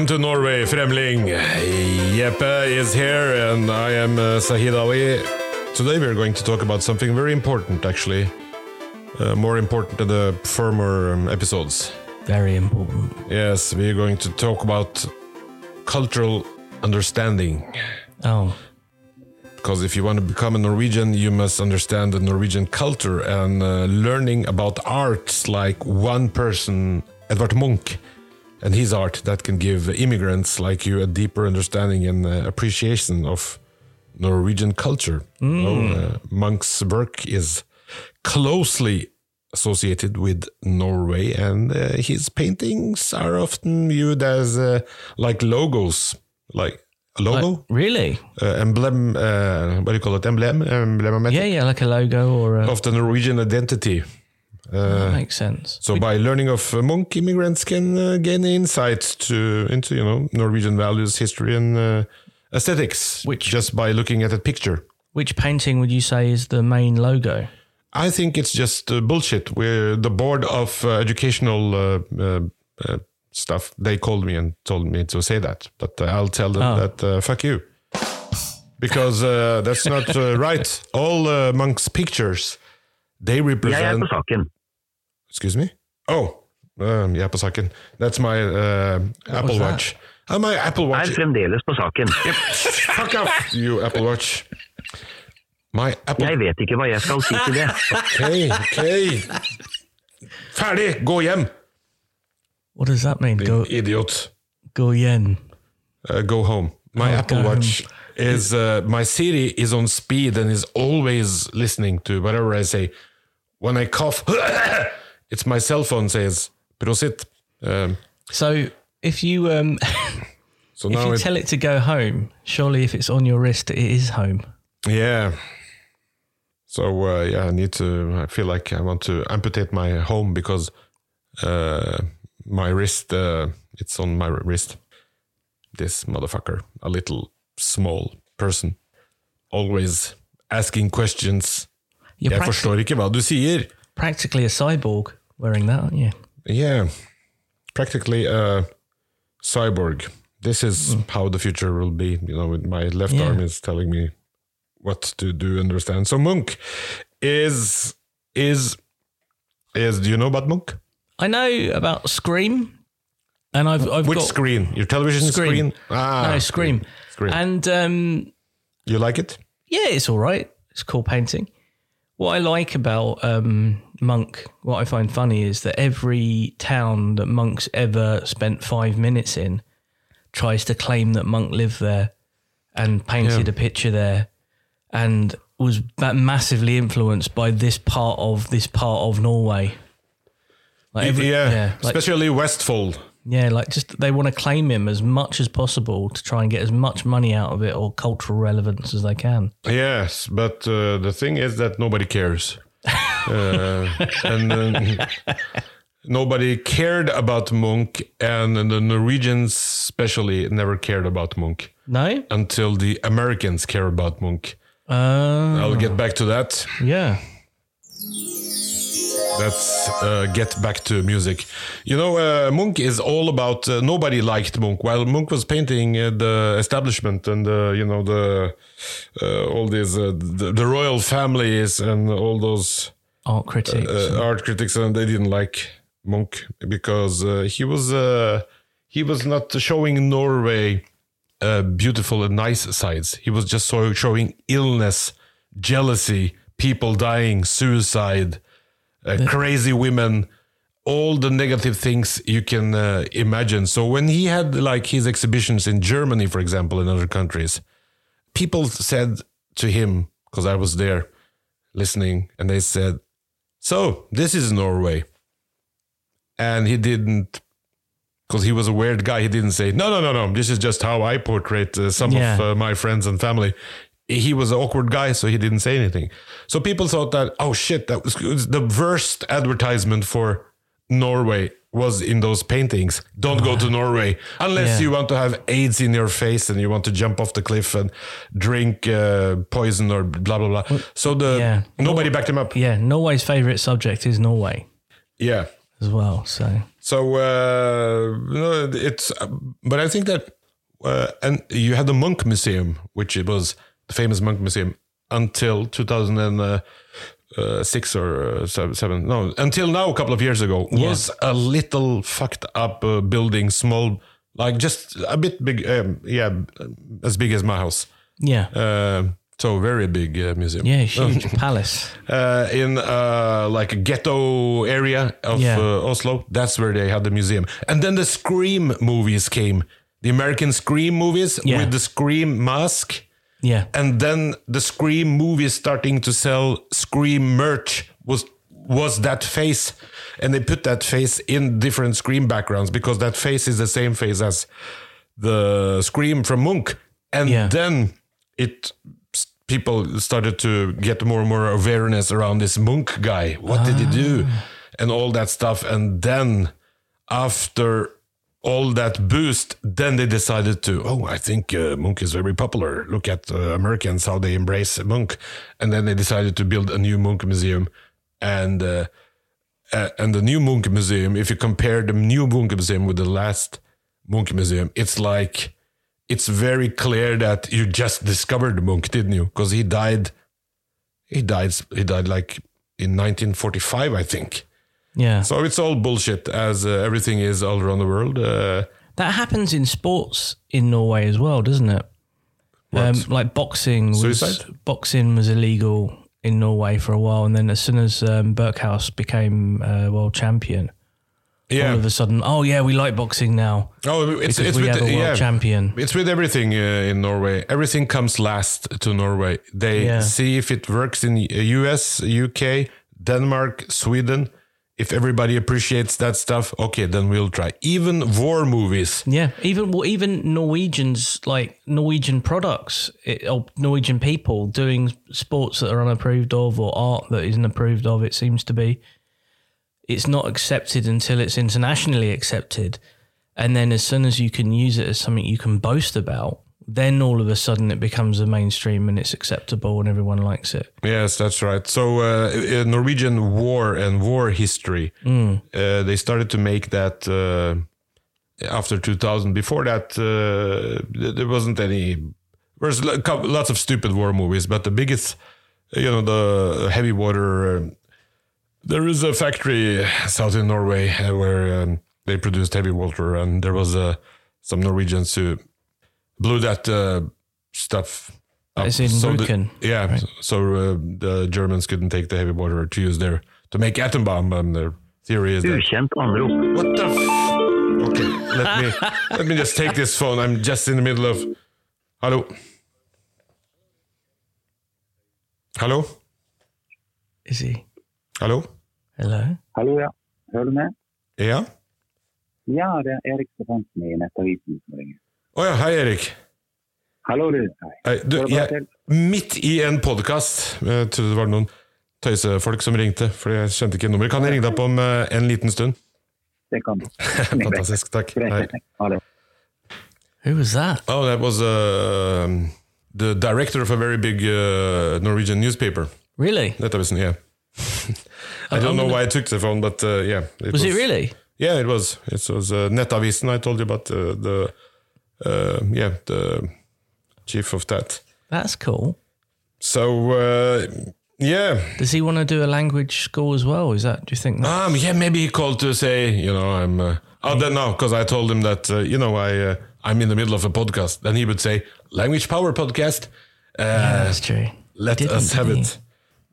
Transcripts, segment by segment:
Welcome to Norway, Fremling. Jeppe is here, and I am uh, Zahid Ali. Today we are going to talk about something very important, actually. Uh, more important than the former um, episodes. Very important. Yes, we are going to talk about cultural understanding. Oh, Because if you want to become a Norwegian, you must understand the Norwegian culture and uh, learning about arts like one person, Edvard Munch, and his art that can give immigrants like you a deeper understanding and uh, appreciation of Norwegian culture. Know, uh, Munch's work is closely associated with Norway, and uh, his paintings are often viewed as uh, like logos, like a logo really? uh, emblem, uh, what do you call it? Emblem, emblematic Yeah, yeah, like a logo or a. of the Norwegian identity. That makes sense. So by learning of uh, Munch, immigrants can uh, gain insight to into you know Norwegian values, history, and uh, aesthetics. Which- just by looking at a picture. Which painting would you say is the main logo? I think it's just uh, bullshit. Where the board of uh, educational uh, uh, uh, stuff they called me and told me to say that, but uh, I'll tell them Oh. that uh, fuck you, because uh, that's not uh, right. All uh, Munch's pictures they Jeg er represent. På saken. Excuse me. Oh, um, jeg er på saken. That's my uh, Apple that? Watch. Uh, my Apple Watch. Er Watch. fremdeles på saken. Fuck off, you Apple Watch. My Apple. Jeg vet ikke hva jeg skal si til det. Ok, ok. Ferdig! Gå hjem, What does that mean? Go, idiot. go yen. Uh, go home. My Oh, Apple go Watch is uh, my Siri is on speed and is always listening to whatever I say. When I cough, it's my cell phone says prosit. Um, So if you um, so if now you it, tell it to go home, surely if it's on your wrist, it is home. yeah. So uh, yeah, I need to. I feel like I want to amputate my home because uh, my wrist. Uh, it's on my wrist. This motherfucker, a little small person, always asking questions. You're Jeg forstår ikke hva du sier. practically a cyborg wearing that, aren't you? Yeah, practically a cyborg. This is how the future will be. You know, with my left Yeah. arm is telling me what to do. Understand? So Munch is is is. Do you know about Munch? I know about Scream, and I've I've Which got screen? Your television Scream. screen? Ah, no Scream, Scream. and um, you like it? yeah, it's all right. It's cool painting. What I like about um, Monk, what I find funny is that every town that Monk's ever spent five minutes in tries to claim that Monk lived there and painted Yeah. a picture there and was massively influenced by this part of this part of Norway. Like every- yeah, yeah, like, especially Vestfold. yeah, like just they want to claim him as much as possible to try and get as much money out of it or cultural relevance as they can. Yes, but uh, the thing is that nobody cares. Uh, and nobody cared about Munch, and the Norwegians, especially, never cared about Munch No? until the Americans care about Munch. Uh, I'll get back to that. yeah. Let's uh, get back to music. You know, uh, Munch is all about. Uh, nobody liked Munch. While Munch was painting uh, the establishment and uh, you know the uh, all these uh, the, the royal families and all those Art critics. uh, art critics, and they didn't like Munch because uh, he was uh, he was not showing Norway uh, beautiful and nice sides. He was just so showing illness, jealousy, people dying, suicide, uh, crazy women, all the negative things you can uh, imagine. So when he had like his exhibitions in Germany, for example, in other countries, people said to him, because I was there listening, and they said, "So this is Norway," and he didn't. Because he was a weird guy, he didn't say, "No, no, no, no. This is just how I portray uh, some Yeah. of uh, my friends and family." He was an awkward guy, so he didn't say anything. So people thought that, oh shit, that was, was the worst advertisement for Norway was in those paintings. Don't go to Norway unless Yeah. you want to have AIDS in your face and you want to jump off the cliff and drink uh, poison or blah blah blah. So the yeah. nobody backed him up. yeah, Norway's favourite subject is Norway. Yeah. as well. So So uh, no, it's, but I think that, uh, and you had the Monk Museum, which it was the famous Monk Museum until 2006 or uh, seven, seven, no, until now, a couple of years ago, was a little fucked up uh, building, small, like just a bit big, um, yeah, as big as my house. yeah, Uh, so very big uh, museum. yeah, huge palace. uh, in uh, like a ghetto area of Yeah. uh, Oslo. That's where they had the museum. And then the Scream movies came, the American Scream movies Yeah. with the Scream mask. Yeah, And then the Scream movies starting to sell Scream merch was was that face, and they put that face in different Scream backgrounds because that face is the same face as the Scream from Munch. And Yeah. then it people started to get more and more awareness around this Munch guy. What did he do? Ah. And all that stuff. And then after all that boost, then they decided to, oh, I think uh, Munch is very popular. Look at uh, Americans, how they embrace Monk. And then they decided to build a new Monk museum. And uh, uh, and the new Monk museum, if you compare the new Monk museum with the last Monk museum, it's like it's very clear that you just discovered Monk, didn't you? Because he died, he died, he died like in 1945, I think. Yeah. So it's all bullshit, as uh, everything is all around the world. Uh, That happens in sports in Norway as well, doesn't it? Um, like boxing was Suicide? boxing was illegal in Norway for a while, and then as soon as um, Brækhus became uh, world champion, yeah. all of a sudden, oh yeah, we like boxing now oh, it's it's we with have a world yeah. champion. It's with everything uh, in Norway. Everything comes last to Norway. They Yeah. see if it works in US, UK, Denmark, Sweden. If everybody appreciates that stuff, okay, then we'll try. Even war movies. Yeah, even well, even Norwegians like Norwegian products it, or Norwegian people doing sports that are unapproved of or art that isn't approved of. It seems to be. It's not accepted until it's internationally accepted, and then as soon as you can use it as something you can boast about, then all of a sudden it becomes a mainstream and it's acceptable and everyone likes it. Yes, that's right. So uh, Norwegian war and war history, uh, they started to make that uh, after 2000. Before that, uh, there wasn't any. There's lots of stupid war movies, but the biggest, you know, the heavy water. Uh, there is a factory south in Norway uh, where um, they produced heavy water, and there was uh, some Norwegians who blew that uh, stuff. up. It's in So the- Rjukan, yeah, so uh, the Germans couldn't take the heavy water to use there to make atom bomb. And their theory is that Ukjent anrop. what the. F- okay, let me let me just take this phone. I'm just in the middle of. Hello. Hello. Is he? Hello. Hello. Hallo, ja. Hører du med? Ja. Ja, det er Erik Stefansen i Nettavisen som ringer. Å ja, hei, Erik. Hallo, du. Hei. Du, jeg, midt i en podkast Jeg trodde det var noen tøysefolk som ringte, for jeg kjente ikke nummeret. Kan jeg ringe deg opp om eh, en liten stund? Det kan du. Fantastisk. Takk. Hei. Who was that? Oh, that was uh, the director of a very big uh, Norwegian newspaper. Really? Nettavisen, yeah. I don't know why I took the phone, but uh, yeah. It Was it really? Yeah, it was. It was uh, Nettavisen. I told you about uh, the uh, yeah the chief of that. That's cool. So uh, yeah, Does he want to do a language school as well? Is that? Do you think? That, um, yeah. Maybe he called to say, you know, I'm. Uh, oh, then no, because I told him that uh, you know I uh, I'm in the middle of a podcast. Then he would say, "Language Power Podcast." Uh, yeah, that's true. Let us have he? it.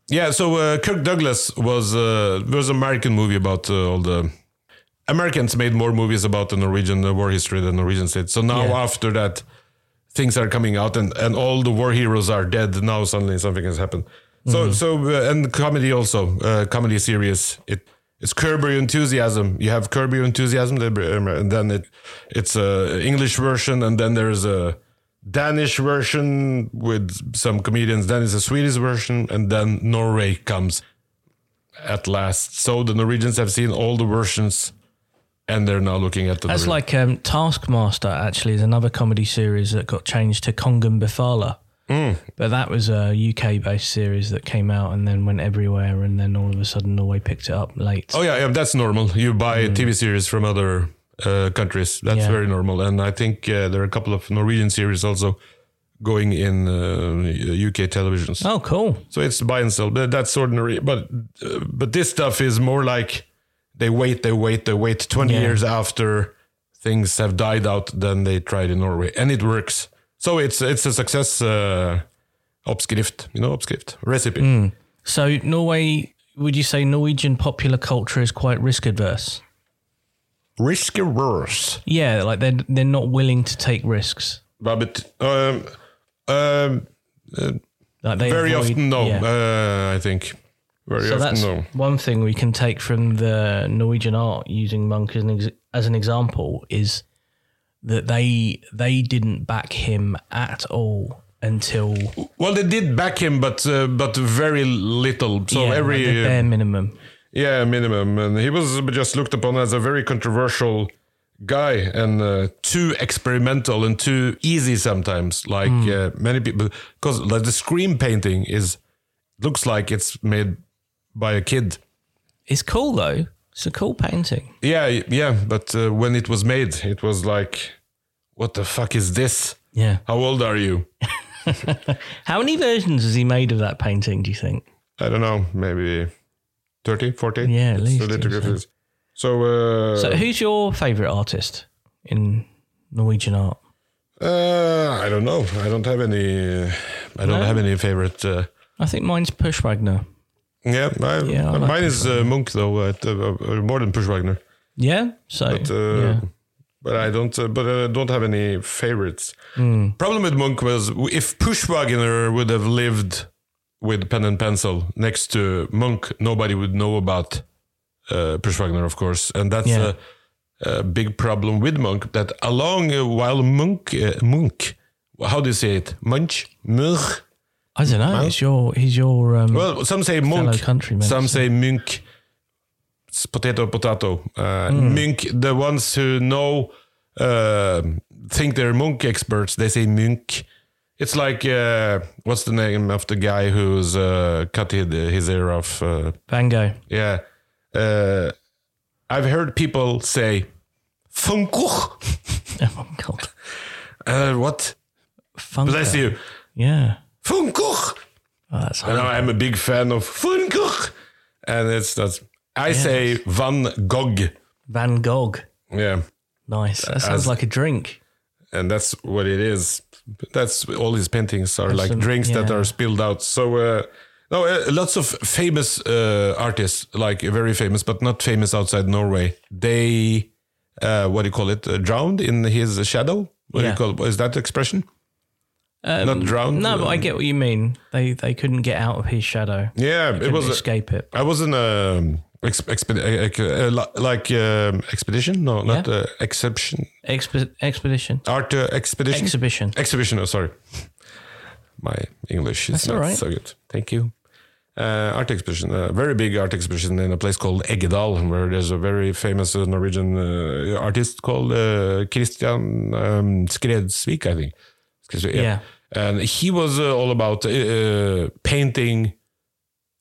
Yeah, so uh, Kirk Douglas was uh, was an American movie about uh, all the Americans made more movies about the Norwegian war history than Norwegians did. So now Yeah. after that, things are coming out and, and all the war heroes are dead. Now suddenly something has happened. So so uh, and comedy also uh, comedy series it. It's Curb Your Enthusiasm. You have Curb Your Enthusiasm, and then it, it's a English version, and then there's a Danish version with some comedians. Then it's a Swedish version, and then Norway comes at last. So the Norwegians have seen all the versions, and they're now looking at the. That's like um, Taskmaster. Actually, is another comedy series that got changed to Kongen befaler. But that was a UK based series that came out and then went everywhere, and then all of a sudden Norway picked it up late. Oh yeah, yeah, that's normal. You buy TV series from other uh, countries. That's Yeah. very normal. And I think uh, there are a couple of Norwegian series also going in uh, UK televisions. Oh, cool. So it's buy and sell. That's ordinary. But uh, but this stuff is more like they wait, they wait, they wait. Twenty Yeah. years after things have died out, then they try it in Norway, and it works. So it's it's a success. Uh, you know, oppskrift recipe. Hmm. So Norway, would you say Norwegian popular culture is quite risk adverse? Risk averse. Yeah, like they're they're not willing to take risks. But um, um, Like they very avoid- often, no. yeah. Uh, I think very So often, that's no. one thing we can take from the Norwegian art using monk as an ex- as an example is that they they didn't back him at all until Well, they did back him, but uh, but very little. So yeah, every like bare minimum. yeah minimum, and he was just looked upon as a very controversial guy and uh, too experimental and too easy sometimes. Like Hmm. uh, many people, because like the scream painting is looks like it's made by a kid. It's cool though. It's a cool painting. Yeah, yeah, but uh, when it was made, it was like, what the fuck is this? Yeah. How old are you? How many versions has he made of that painting? Do you think? I don't know, maybe 30, 40? Yeah, at least, so. So, uh, So, who's your favorite artist in Norwegian art? uh, I don't know. I don't have any. Uh, I don't No? have any favorite. Uh, I think mine's Push Wagner. Yeah, I, Yeah, I like mine is uh, Munch though. Uh, more than Push Wagner, Yeah. So but uh, yeah. but I don't. Uh, but I don't have any favorites. Hmm. Problem with Monk was if Push Wagner would have lived with pen and pencil next to Monk, nobody would know about uh, Push Wagner, of course, and that's Yeah. a, a big problem with Monk That along uh, while Monk uh, Munch, how do you say it? Munch, Munch. I don't know. He's your he's your um, Well, some say Munch, countrymen, some say. It's potato, potato. Uh, Hmm. Munch, the ones who know, uh, think they're Munch experts, they say Munch. It's like, uh, what's the name of the guy who's uh, cut his, his hair off? Uh, Van Gogh. yeah. Uh, I've heard people say, Funkuch. Oh god. Uh, what? Funko. Bless you. Yeah. Funkuch. Oh, that's And hard. I'm a big fan of Funkuch. And it's that's I say Van Gogh. Van Gogh. Yeah. Nice. That sounds As- like a drink. And that's what it is. That's all his paintings are like some- drinks that are spilled out. So uh, no, uh, lots of famous uh, artists, like very famous, but not famous outside Norway. They, uh, what do you call it? Uh, drowned in his shadow. What Yeah. do you call is that the expression? Um, Not drowned, No, but I get what you mean. They they couldn't get out of his shadow. Yeah, it was. Escape it. I was in a um, ex, expedi- uh, uh, like um, expedition. No, not Yeah. uh, exception. Exp- expedition. Art uh, expedition. Exhibition. Exhibition. Oh, sorry. My English is That's not right. so good. Thank you. Uh, art exhibition, a very big art exhibition in a place called Eggedal, where there's a very famous uh, Norwegian uh, artist called uh, Christian um, Skredsvig, I think. Skredsvig, Yeah. And he was uh, all about uh, painting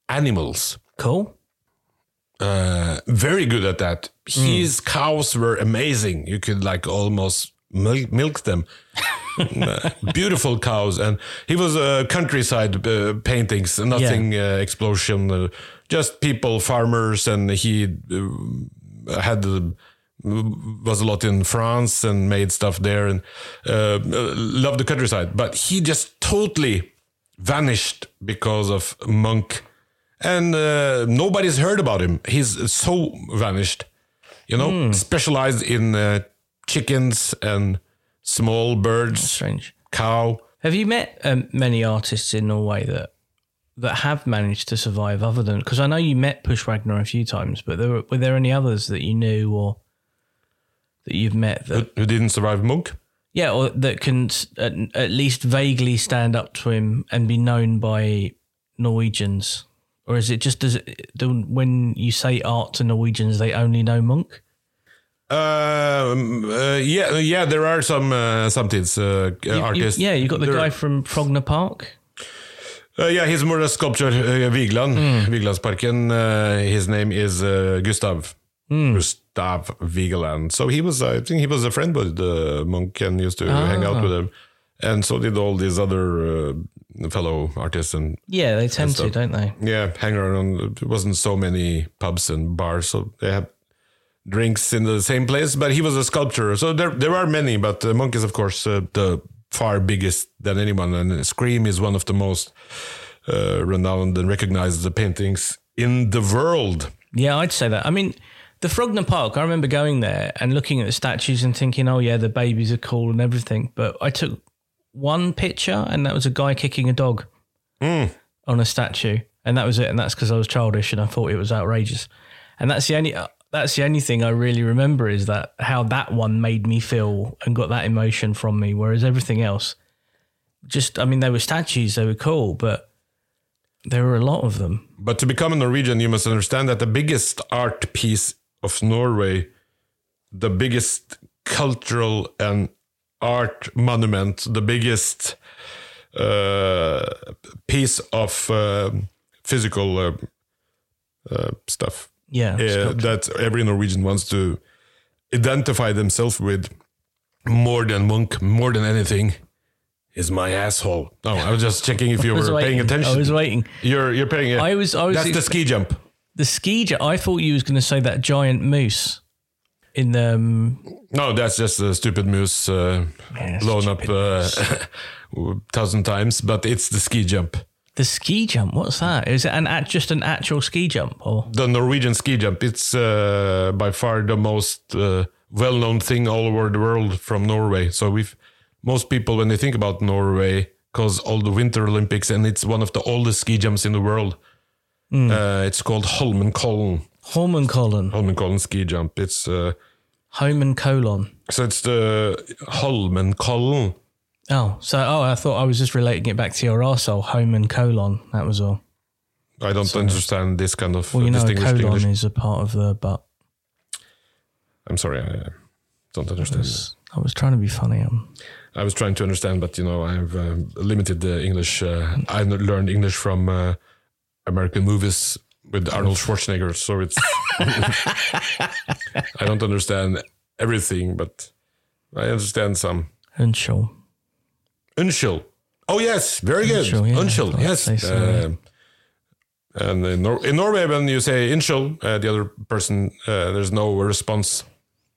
animals. Cool. Uh, very good at that. His cows were amazing. You could like almost milk, milk them. Uh, beautiful cows, and he was uh, countryside uh, paintings, nothing uh, explosion, uh, just people, farmers, and he uh, had uh, was a lot in France and made stuff there, and uh, loved the countryside. But he just totally vanished because of Monk, and uh, nobody's heard about him. He's so vanished, you know, specialized in uh, chickens and small birds, Strange. cow. Have you met um, many artists in Norway that that have managed to survive other than because I know you met Push Wagner a few times, but there were, were there any others that you knew or that you've met that who didn't survive Monk. yeah, or that can at, at least vaguely stand up to him and be known by Norwegians, or is it just does it, do, when you say art to Norwegians they only know Monk? Um, uh, yeah, yeah, there are some uh, samtids uh, You- you- artists. yeah, you got the There- guy from Frogner Park. Uh, yeah, he's more a sculpture, uh, Vigeland, Hmm. Vigelandsparken. Uh, his name is uh, Gustav. Hmm. Gustav Vigeland. So he was, I think he was a friend with the Monk and used to hang out Ah. with him. And so did all these other uh, fellow artists and Yeah, they tend to, don't they? yeah, hang around. There wasn't so many pubs and bars, so they had drinks in the same place. But he was a sculptor, so there there are many. But uh, Monk is, of course, uh, the far biggest than anyone, and Scream is one of the most uh, renowned and recognized paintings in the world. Yeah, I'd say that. I mean, the Frogner Park, I remember going there and looking at the statues and thinking, oh, yeah, the babies are cool and everything. But I took one picture and that was a guy kicking a dog on a statue. And that was it. And that's because I was childish and I thought it was outrageous. And that's the only. uh, That's the only thing I really remember is that how that one made me feel and got that emotion from me. Whereas everything else, just I mean, they were statues, they were cool, but there were a lot of them. But to become a Norwegian, you must understand that the biggest art piece of Norway, the biggest cultural and art monument, the biggest uh, piece of uh, physical uh, uh, stuff Yeah, uh, that every Norwegian wants to identify themselves with more than Munch, more than anything. Is my asshole? No, I was just checking if you were paying attention. I was waiting. You're you're paying. I was- I was That's the ski jump. The ski jump. I thought you was going to say that giant moose in the. Um, No, that's just a stupid moose uh, Yeah, blown up uh, a thousand times, but it's the ski jump. the ski jump. What's that? Is it an just an actual ski jump or? The Norwegian ski jump. It's uh, by far the most uh, well-known thing all over the world from Norway. So we've most people when they think about Norway, cause all the Winter Olympics, and it's one of the oldest ski jumps in the world. Hmm. Uh, it's called Holmenkollen. Holmenkollen. Holmenkollen ski jump. It's uh, Holmenkollen. so it's the Holmenkollen. Oh, so oh, I thought I was just relating it back to your arsehole. Holmenkollen. That was all. I don't understand this kind of Well, you know, colon English. is a part of the butt. I'm sorry, I uh, don't understand. I was trying to be funny. Um, I was trying to understand, but you know, I've um, limited the English. Uh, I learned English from uh, American movies with Arnold Schwarzenegger, so it's. I don't understand everything, but I understand some. Unschul. Unschul. Oh yes, very good. Unschul, yeah, Unschul, yes. I'd say so, Um, and in, Nor- in Norway, when you say Unschul, uh, the other person, uh, there's no response.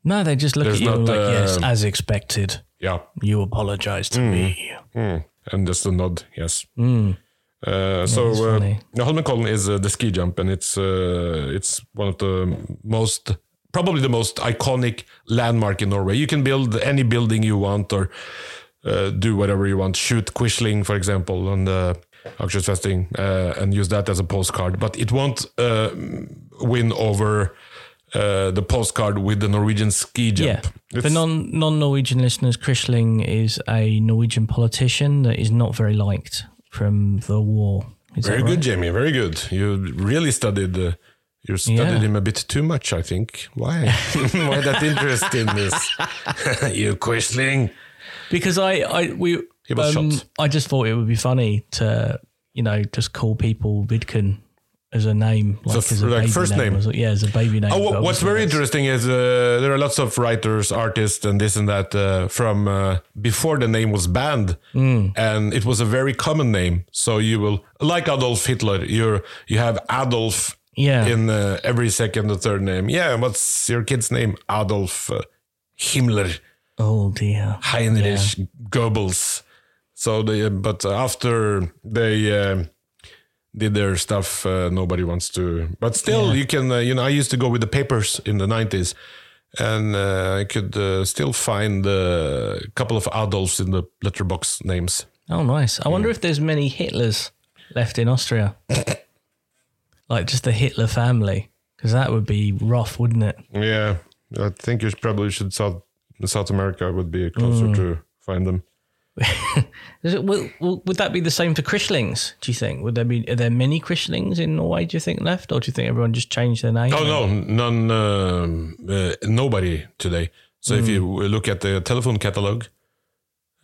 No, they just look There's at you not, like, yes, um, as expected. Yeah, You apologize to me. Mm. and just a nod, yes. Mm. Uh, so uh, Holmenkollen is uh, the ski jump, and it's uh, it's one of the most probably the most iconic landmark in Norway. You can build any building you want, or uh, do whatever you want. Shoot Quisling, for example, on the Akershusfestning, uh, and use that as a postcard. But it won't uh, win over uh, the postcard with the Norwegian ski jump. Yeah. For non non Norwegian listeners, Quisling is a Norwegian politician that is not very liked from the war. Is Very that good. Jamie. Very good. You really studied. Uh, you studied Yeah. him a bit too much, I think. Why? Why that interest in this? you Quisling. Because I, I we He was um, shot. I just thought it would be funny to you know just call people Vidkun as a name, like f- as a like first name. a- yeah, as a baby name. Oh, what's very that's- interesting is uh, there are lots of writers, artists, and this and that uh, from uh, before the name was banned, Hmm. and it was a very common name. So you will like Adolf Hitler. You you have Adolf Yeah. in uh, every second or third name. Yeah, what's your kid's name? Adolf uh, Himmler. Oh dear. Heinrich Goebbels. So they, but after they uh, did their stuff, uh, nobody wants to. But still, you can. Uh, you know, I used to go with the papers in the nineties, and uh, I could uh, still find uh, a couple of Adolfs in the letterbox names. Oh, nice. I wonder if there's many Hitlers left in Austria, like just the Hitler family, because that would be rough, wouldn't it? Yeah, I think you probably should South South America would be closer to find them. Is it, will, will, would that be the same for Krishlings? Do you think? Would there be are there many Krishlings in Norway? Do you think left, or do you think everyone just changed their name? Oh no, none, um, uh, nobody today. So if you look at the telephone catalog,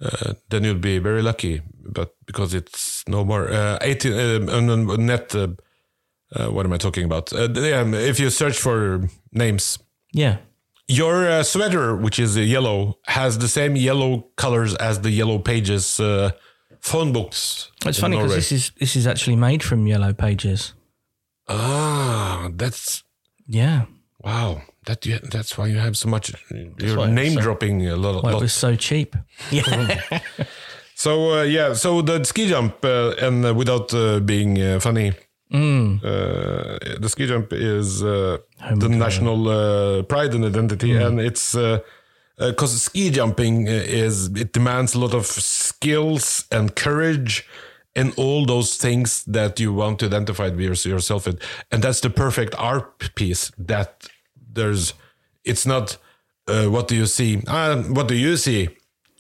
uh, then you'll be very lucky. But because it's no more uh, eighteen uh, uh, net. Uh, uh, what am I talking about? Uh, yeah, if you search for names, Yeah. Your uh, sweater, which is uh, yellow, has the same yellow colors as the yellow pages uh, phone books. It's funny because this is this is actually made from yellow pages. ah, that's Yeah. wow. That that's why you have so much. You're name so- dropping a lot. Why lot. it was so cheap. Yeah. So uh, yeah, so the ski jump, uh, and uh, without uh, being uh, funny, Mm. uh, the ski jump is uh, the national uh, pride and identity, Mm. and it's because ski jumping is it demands a lot of skills and courage. And all those things that you want to identify with yourself with, and that's the perfect art piece. That there's, it's not. Uh, what do you see? Uh, what do you see?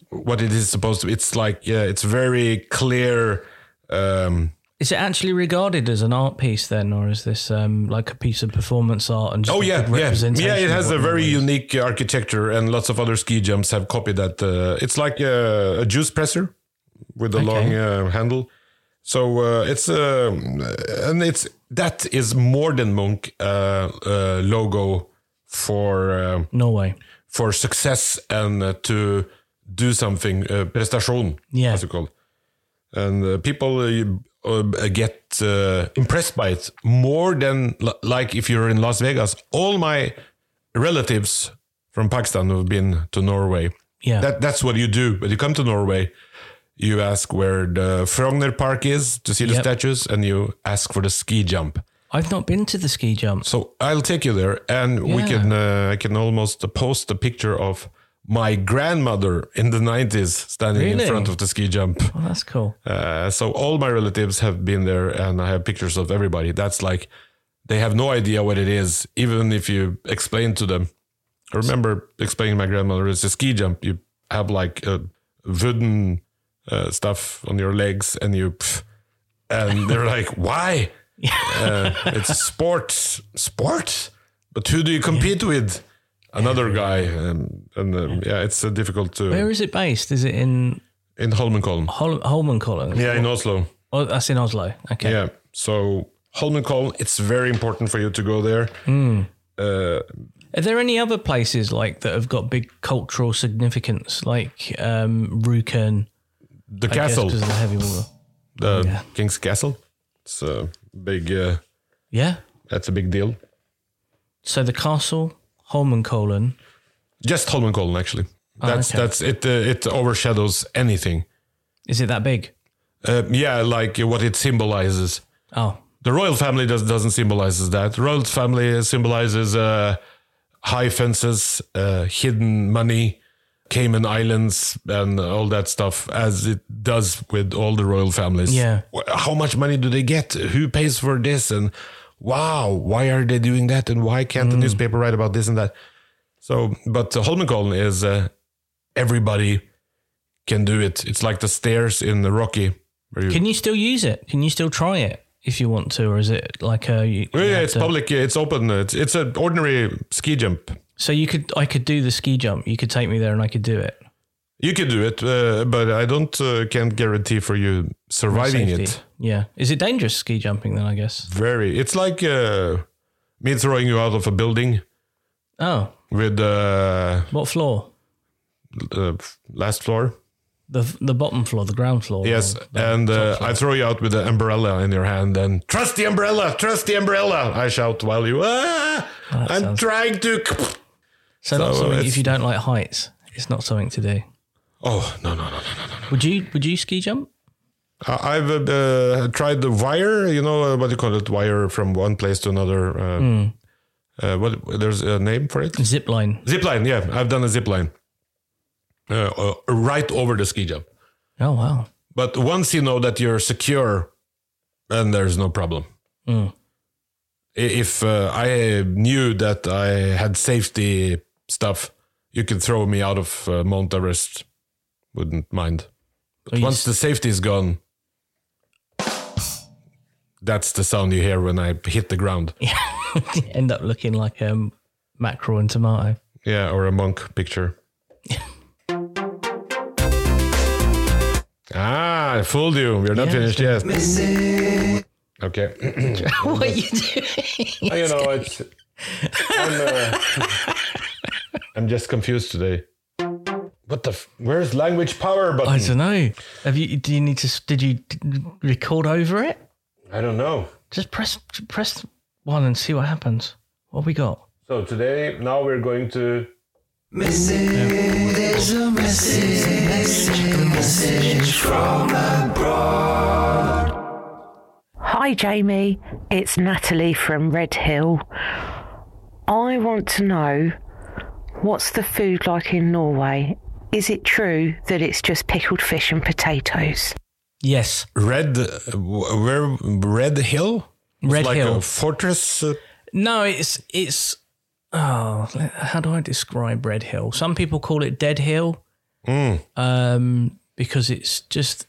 what it is supposed to. It's like yeah, it's very clear. Um, Is it actually regarded as an art piece then, or is this um, like a piece of performance art and just oh yeah, yeah, yeah. It has a very unique architecture, and lots of other ski jumps have copied that. Uh, it's like a, a juice presser with a Okay. long uh, handle. So uh, it's uh, and it's that is more than Monk uh, uh, logo for. Uh, Norway. for success and uh, to do something, uh, prestation, Yeah. as it called. And uh, people uh, uh, get uh, impressed by it more than like if you're in Las Vegas. All my relatives from Pakistan have been to Norway. Yeah. That that's what you do. But you come to Norway, you ask where the Frogner Park is to see the Yep. statues, and you ask for the ski jump. I've not been to the ski jump. So I'll take you there, and we can. Uh, I can almost post a picture of my grandmother in the '90s standing Really? in front of the ski jump. Oh, that's cool. Uh, so all my relatives have been there, and I have pictures of everybody. That's like they have no idea what it is, even if you explain to them. I remember explaining to my grandmother it's a ski jump. You have like a wooden uh, stuff on your legs, and you, pff, and they're like, "Why? uh, it's a sport, sport. But who do you compete with? Another guy, um, and um, yeah, it's uh, difficult to Where is it based? Is it in in Holmenkollen. Hol- Holmenkollen? Yeah, in Oslo. Oh, that's in Oslo. Okay. Yeah. So Holmenkollen, it's very important for you to go there. Uh, Are there any other places like that have got big cultural significance, like um, Rjukan? the castle, because of the heavy water. the yeah. King's Castle. It's a big. Uh, Yeah. that's a big deal. So the castle, Holmenkollen. Just Holmenkollen, actually. That's okay. that's it. Uh, it overshadows anything. Is it that big? Uh, yeah, like what it symbolizes. Oh, The royal family does, doesn't symbolizes that. The royal family symbolizes uh, high fences, uh, hidden money, Cayman Islands, and all that stuff, as it does with all the royal families. Yeah. How much money do they get? Who pays for this? And wow, why are they doing that? And why can't the newspaper write about this and that? So, but uh, Holmenkollen is uh, everybody can do it. It's like the stairs in the Rocky. You, can you still use it? Can you still try it if you want to, or is it like a? You, Yeah, you yeah, it's to- public. yeah, It's open. It's it's an ordinary ski jump. So you could, I could do the ski jump. You could take me there, and I could do it. You can do it, uh, but I don't uh, can't guarantee for you surviving it. Yeah. Is it dangerous ski jumping then? I guess. Very. It's like uh, me throwing you out of a building Oh, with uh, what floor? the last floor. The the bottom floor, the ground floor. Yes, and uh, floor? I throw you out with the umbrella in your hand, and trust the umbrella, trust the umbrella. I shout while you. Ah, I'm sounds- trying to. so not so something if you don't like heights. It's not something to do. Oh no no no no no no! Would you Would you ski jump? I've uh, tried the wire. You know uh, what do you call it? Wire from one place to another. Uh, Hmm. uh, what? There's a name for it. Zip line. Zip line. Yeah, I've done a zip line. Uh, uh, right over the ski jump. Oh wow. But once you know that you're secure, then there's no problem. Mm. If uh, I knew that I had safety stuff, you could throw me out of uh, Mount Everest. Wouldn't mind. Or you Once the safety is gone, that's the sound you hear when I hit the ground. end up looking like um, mackerel and tomato. Yeah, or a monk picture. ah, I fooled you. We're not Yeah, finished yet. Okay. what are you doing? you know, it's. I'm, uh, I'm just confused today. What the? F- where's language power button? I don't know. Have you? Do you need to? Did you record over it? I don't know. Just press press one and see what happens. What have we got? So today, now we're going to. Hi, Jamie. It's Natalie from Red Hill. I want to know what's the food like in Norway? Is it true that it's just pickled fish and potatoes? Yes, Red, uh, where Red Hill? It's Red like Hill. a fortress. Uh, No, it's it's. Oh, how do I describe Red Hill? Some people call it Dead Hill, um, because it's just.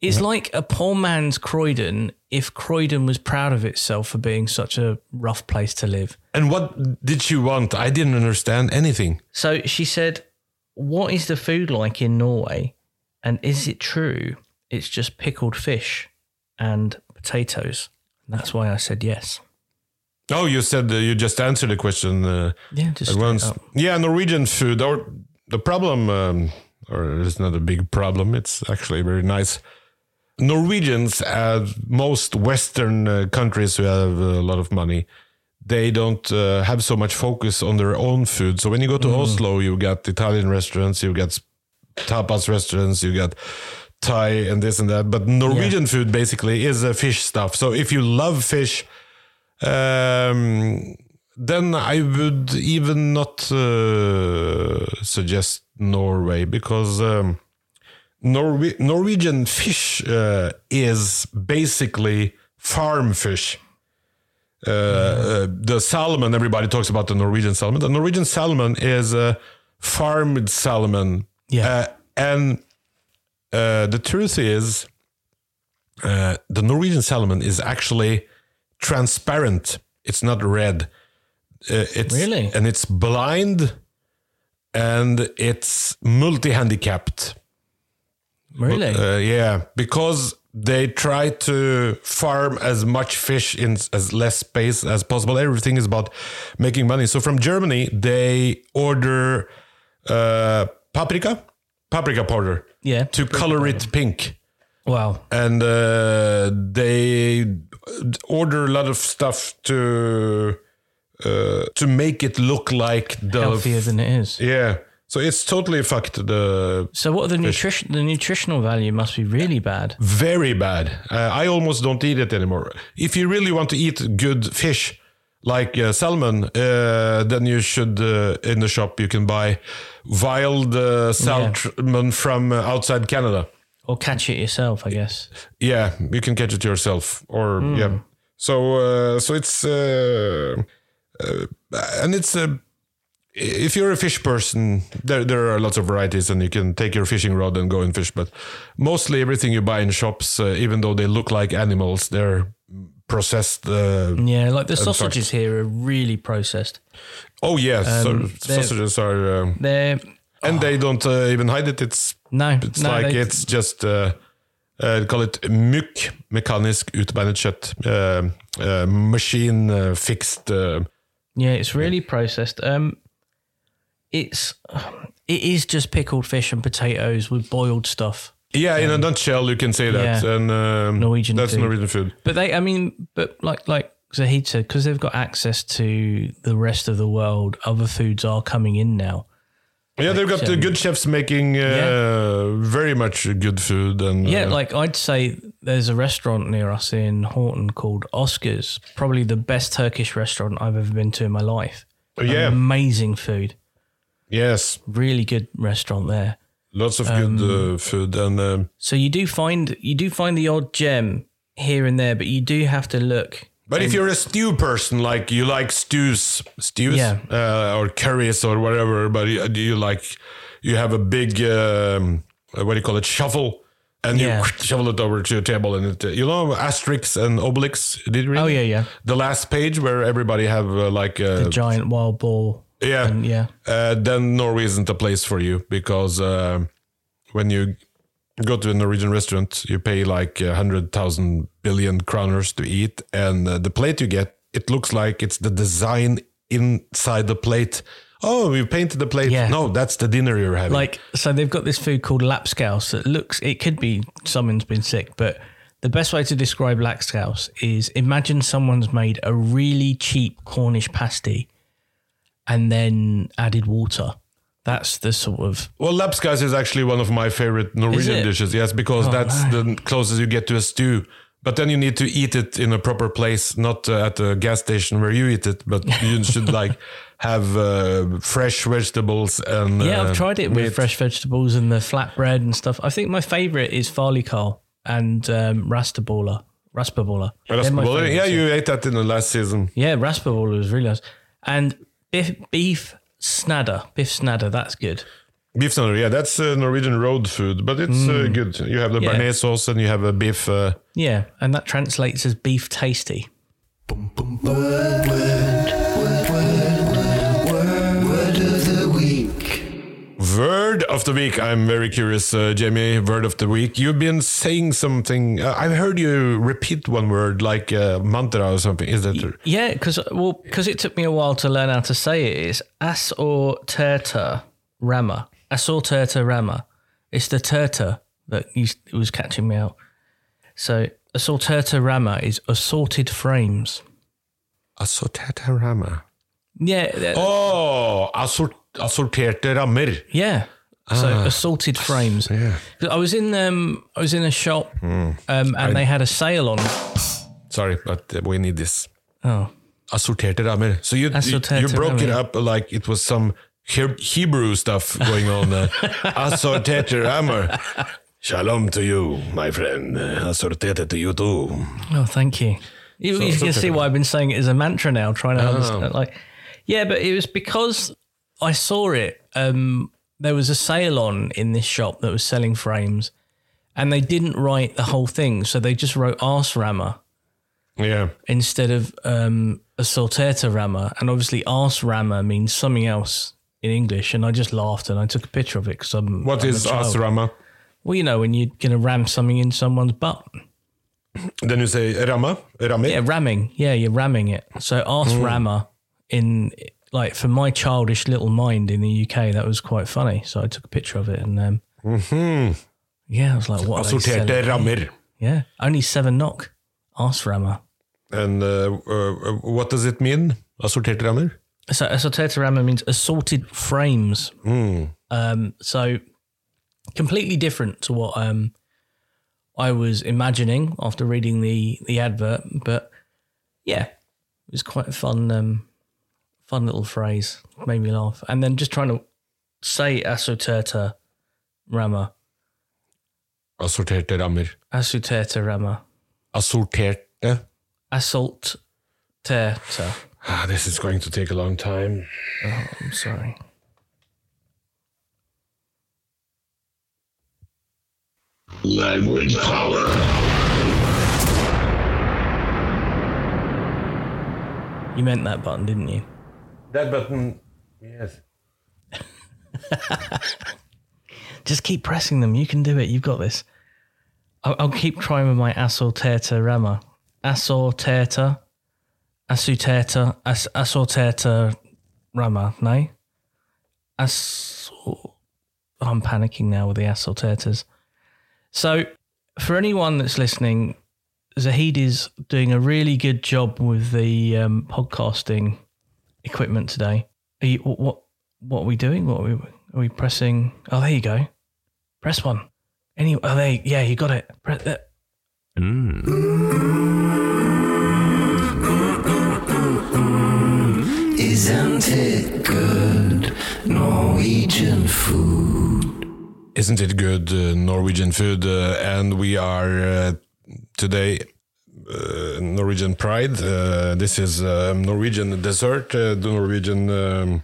It's like a poor man's Croydon if Croydon was proud of itself for being such a rough place to live. and what did she want? I didn't understand anything. So she said, What is the food like in Norway? And is it true it's just pickled fish and potatoes? And that's why I said yes. Oh, you said uh, you just answered the question. Uh, Yeah, just once. up. Yeah, Norwegian food. Or the problem, um, or it's not a big problem. It's actually very nice. Norwegians, as most Western uh, countries who have a lot of money, they don't uh, have so much focus on their own food. So when you go to Oslo, you got Italian restaurants, you got tapas restaurants, you got Thai and this and that. But Norwegian food basically is a fish stuff. So if you love fish, um, then I would even not uh, suggest Norway because um, Norwe- Norwegian fish uh, is basically farm fish. Uh, uh, the salmon, everybody talks about the Norwegian salmon. The Norwegian salmon is a farmed salmon. Yeah. Uh, and uh, the truth is, uh, the Norwegian salmon is actually transparent. It's not red. Uh, it's Really? and it's blind, and it's multi-handicapped. Really? Uh, yeah, because they try to farm as much fish in as less space as possible. Everything is about making money. So from Germany, they order uh, paprika, paprika powder, yeah. to color it pink Wow. and uh, they order a lot of stuff to uh, to make it look like the Healthier than it is. yeah. So it's totally fucked. The So what are the nutrition? The nutritional value must be really bad. very bad. Uh, I almost don't eat it anymore. If you really want to eat good fish, like uh, salmon, uh, then you should uh, in the shop you can buy wild uh, salmon from uh, outside Canada. Or catch it yourself, I guess. Yeah, you can catch it yourself, or yeah. So uh, so it's uh, uh, and it's uh, if you're a fish person, there there are lots of varieties, and you can take your fishing rod and go and fish. But mostly everything you buy in shops, uh, even though they look like animals, they're processed. Uh, Yeah, like the sausages here are really processed. oh yes, Um, they're- sausages are, um, They're and they don't uh, even hide it. It's no, It's no, like it's just uh, uh, call it MUK, mekanisk utbeinet kjøtt, uh, uh, machine uh, fixed. Uh, Yeah, it's really processed. Um, it's it is just pickled fish and potatoes with boiled stuff. yeah, in a nutshell, you can say that. yeah. And um, Norwegian That's food. Norwegian food. But they, I mean, but like like Zahid said, because they've got access to the rest of the world, other foods are coming in now. Yeah, they've got the um, good chefs making uh, yeah. very much good food. And Yeah, uh, like I'd say there's a restaurant near us in Horten called Oscars, probably the best Turkish restaurant I've ever been to in my life. yeah, Amazing food. Yes, Really good restaurant there. lots of Um, good uh, food. And um, So you do find you do find the odd gem here and there, but you do have to look. But if you're a stew person, like you like stews, stews, Yeah. uh, or curries or whatever, but you, you like, you have a big um, uh, what do you call it, shuffle, and Yeah. you shovel it over to your table, and it, uh, you know Asterix and Obelix. Did you read? Oh, yeah, yeah. The last page where everybody have uh, like a The giant wild boar. Yeah, And yeah. uh, then Norway isn't a place for you because uh, when you go to a Norwegian restaurant, you pay like a hundred thousand billion kroners to eat, and uh, the plate you get, it looks like it's the design inside the plate. Oh, you painted the plate. Yeah. No, that's the dinner you're having. Like, so they've got this food called lapskaus that looks, it could be someone's been sick, but the best way to describe lapskaus is imagine someone's made a really cheap Cornish pasty and then added water. That's the sort of, well, lapskaus is actually one of my favorite Norwegian dishes. Yes, because Oh, that's the closest you get to a stew. But then you need to eat it in a proper place, not uh, at a gas station where you eat it. But you should like have uh, fresh vegetables and yeah, uh, I've tried it meat. with fresh vegetables and the flatbread and stuff. I think my favorite is fårikål and um. They're my Raspeballer. Yeah, you ate that in the last season. Yeah, raspeballer was really nice. And beef, beef snadder. Beef snadder, that's good. Beef snadder, yeah, that's uh, Norwegian road food, but it's uh, good. You have the Mm. Yeah. béarnaise sauce and you have a beef. Uh, Yeah, and that translates as beef tasty. Word of the week. I'm very curious, uh, Jamie. Word of the week. You've been saying something. Uh, I've heard you repeat one word like uh, mantra or something. Is that true? Yeah, because well, because it took me a while to learn how to say it. It's as or terta rama. As or terta rama. It's the terta that used, it was catching me out. So assortata rama is assorted frames. Assorterte rama. Yeah, Oh, assort assorterte rammer. yeah. So assorted frames. Yeah. I was in um, I was in a shop, um, and they had a sale on. Sorry, but uh, we need this. Oh, Assorterte rammer. So you, you, Assorterte you broke it up like it was some He- Hebrew stuff going on. Uh, assorterte rammer. Shalom to you, my friend. Assorterte to you too. Oh, thank you. You, you can see why I've been saying it as a mantra now, trying to understand. Like, yeah, but it was because I saw it. Um, there was a sale on in this shop that was selling frames, and they didn't write the whole thing, so they just wrote arse rammer Yeah. instead of um, a sorteta rammer, and obviously arse rammer means something else in English, and I just laughed and I took a picture of it because I'm What I'm is a child. asrama? Well, you know when you're gonna ram something in someone's butt. Then you say rama, rame. Yeah, ramming. Yeah, you're ramming it. So arse Mm. rammer in like for my childish little mind in the UK, that was quite funny. So I took a picture of it and um, yeah, I was like, what? Are they Assorterte selling? rammer. Yeah, only seven knock. Arse rammer. And uh, uh, what does it mean? Assorterte rammer? So assortata rammer means assorted frames. Hmm. Um, so completely different to what um, I was imagining after reading the the advert, but yeah, it was quite a fun um, fun little phrase. Made me laugh, and then just trying to say assortata Rama. Assorterte rammer. assortata Rama. Assorterte. assault terta. Ah, this is going to take a long time. I'm sorry. Language power. You meant that button, didn't you? That button. Yes. Just keep pressing them. You can do it. You've got this. I'll, I'll keep trying with my assortata rama. Assortata. Assortata. As, assortata rama. No? As, I'm panicking now with the assortatas. So, for anyone that's listening, Zahid is doing a really good job with the um, podcasting equipment today. Are you, what what are we doing? What are we, are we pressing? Oh, there you go. Press one. Any? Oh, there. Yeah, you got it. Press that. Isn't it good? Norwegian food. Isn't it good uh, Norwegian food? Uh, and we are uh, today uh, Norwegian Pride. Uh, this is um, Norwegian dessert. Uh, the Norwegian. Um,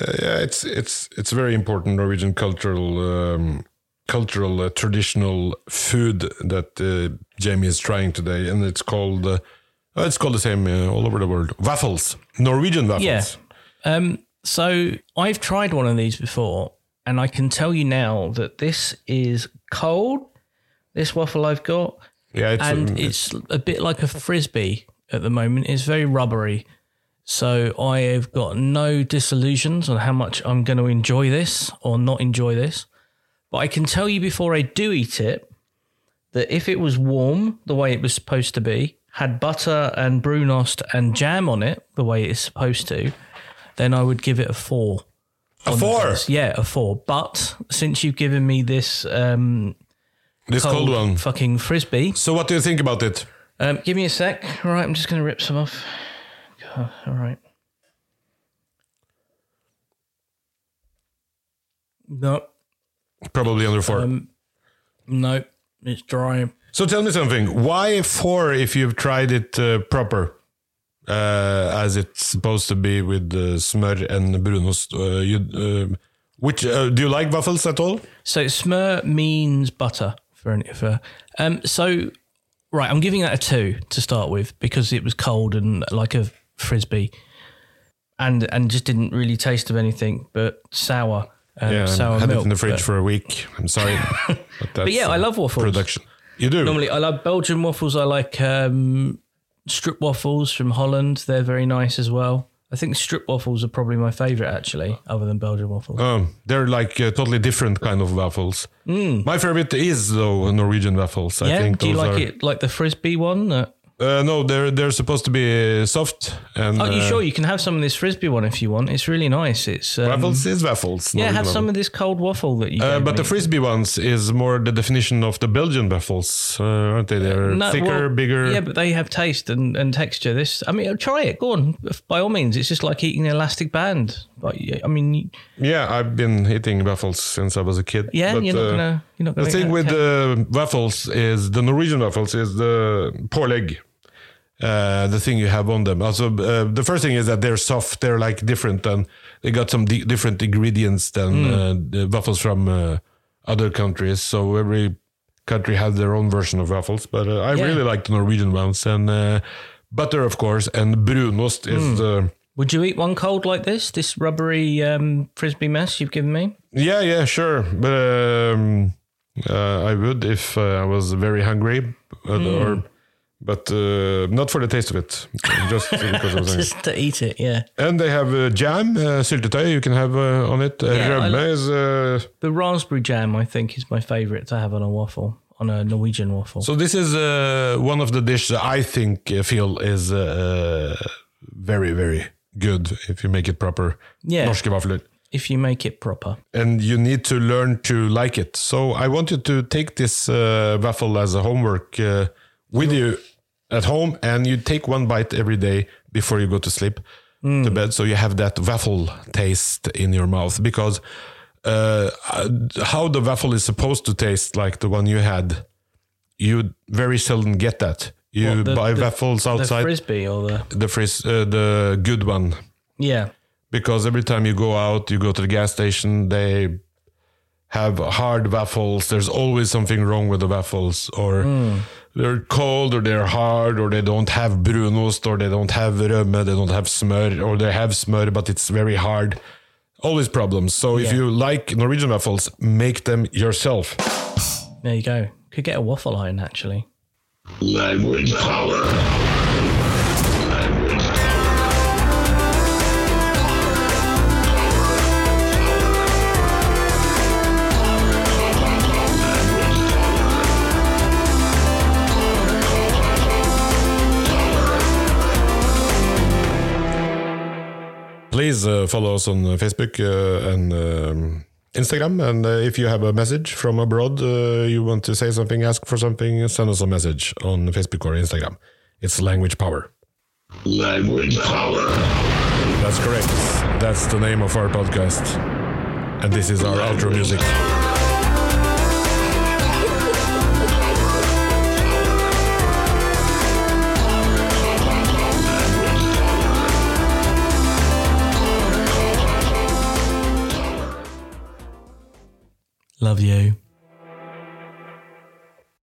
uh, yeah, it's it's it's very important Norwegian cultural um, cultural, uh, traditional food that uh, Jamie is trying today, and it's called. Uh, oh, it's called the same uh, all over the world. Waffles, Norwegian waffles. Yeah. Um, so I've tried one of these before, and I can tell you now that this is cold. This waffle I've got, yeah. It's, and um, it's a bit like a frisbee at the moment. It's very rubbery. So I have got no disillusions on how much I'm going to enjoy this or not enjoy this. But I can tell you before I do eat it that if it was warm the way it was supposed to be, had butter and brunost and jam on it the way it's supposed to, then I would give it a four. a four. Yeah, a four. But since you've given me this um, This cold, one. fucking frisbee, So, what do you think about it? um, give me a sec. All right, I'm just going to rip some off. God, all right. No, Probably under four. um, no, it's dry. so, tell me something. Why four if you've tried it uh, proper? Uh, as it's supposed to be with uh, smør and brunost. Uh, you, uh, which uh, do you like waffles at all? So smør means butter for um. So right, I'm giving that a two to start with because it was cold and like a frisbee, and and just didn't really taste of anything but sour. Um, Yeah, sour I had milk, it in the fridge but- for a week. I'm sorry, but, that's, yeah, I love waffles. Production. You do. Normally, I love Belgian waffles. I like um, strip waffles from Holland. They're very nice as well. I think strip waffles are probably my favourite actually, other than Belgian waffles. Um, they're like uh, totally different kind of waffles. My favorite is though Norwegian waffles. I Mm. yeah, think do you like are, it like the frisbee one? Uh, Uh, no, they're they're supposed to be uh, soft and. oh, you uh, sure you can have some of this frisbee one if you want? It's really nice. It's um, Waffles is waffles. Yeah, have some of this cold waffle that you. Uh, but the frisbee ones is more the definition of the Belgian waffles, uh, aren't they? They're No, thicker, well, bigger. Yeah, but they have taste and, and texture. This, I mean, try it. Go on, by all means. It's just like eating an elastic band. But I mean, Yeah, I've been eating waffles since I was a kid. yeah, but, you're not uh, gonna, you're not The gonna. the thing with the waffles is the Norwegian waffles is the pålegg. Uh, the thing you have on them. Also, uh, the first thing is that they're soft. They're like different, and they got some di- different ingredients than Hmm. uh, the waffles from uh, other countries. So every country has their own version of waffles. But uh, I Yeah. really like the Norwegian ones, and uh, butter, of course, and brunost Hmm. is the Would you eat one cold like this? This rubbery um, frisbee mess you've given me? Yeah, yeah, sure. But um, uh, I would if uh, I was very hungry, Hmm. or but uh, not for the taste of it, just because hungry. Just to eat it, yeah. And they have uh, jam, uh, syltetøy you can have uh, on it. Uh, Yeah, like- is uh, The raspberry jam, I think, is my favourite to have on a waffle, on a Norwegian waffle. so. This is uh, one of the dishes I think feel is uh, very very good if you make it proper. Yeah. Norske vafler. if you make it proper. and you need to learn to like it. So I want you to take this uh, waffle as a homework uh, with you at home, and you take one bite every day before you go to sleep to bed, so you have that waffle taste in your mouth. Because uh, how the waffle is supposed to taste, like the one you had, you very seldom get that. You What, the- buy the- waffles The outside, frisbee or the. the frizz, uh, the good one Yeah. because every time you go out, you go to the gas station, they have hard waffles. There's always something wrong with the waffles, or they're cold, or they're hard, or they don't have brunost, or they don't have rømme, they don't have smør, or they have smør, but it's very hard. Always problems. So if you like Norwegian waffles, make them yourself. There you go. Could get a waffle iron actually. Language power. Follow us on uh, Facebook uh, and um, Instagram. And uh, if you have a message from abroad, uh, you want to say something, ask for something, send us a message on Facebook or Instagram. It's Language Power. Language power. That's correct. That's the name of our podcast. And this is our outro music. Love you.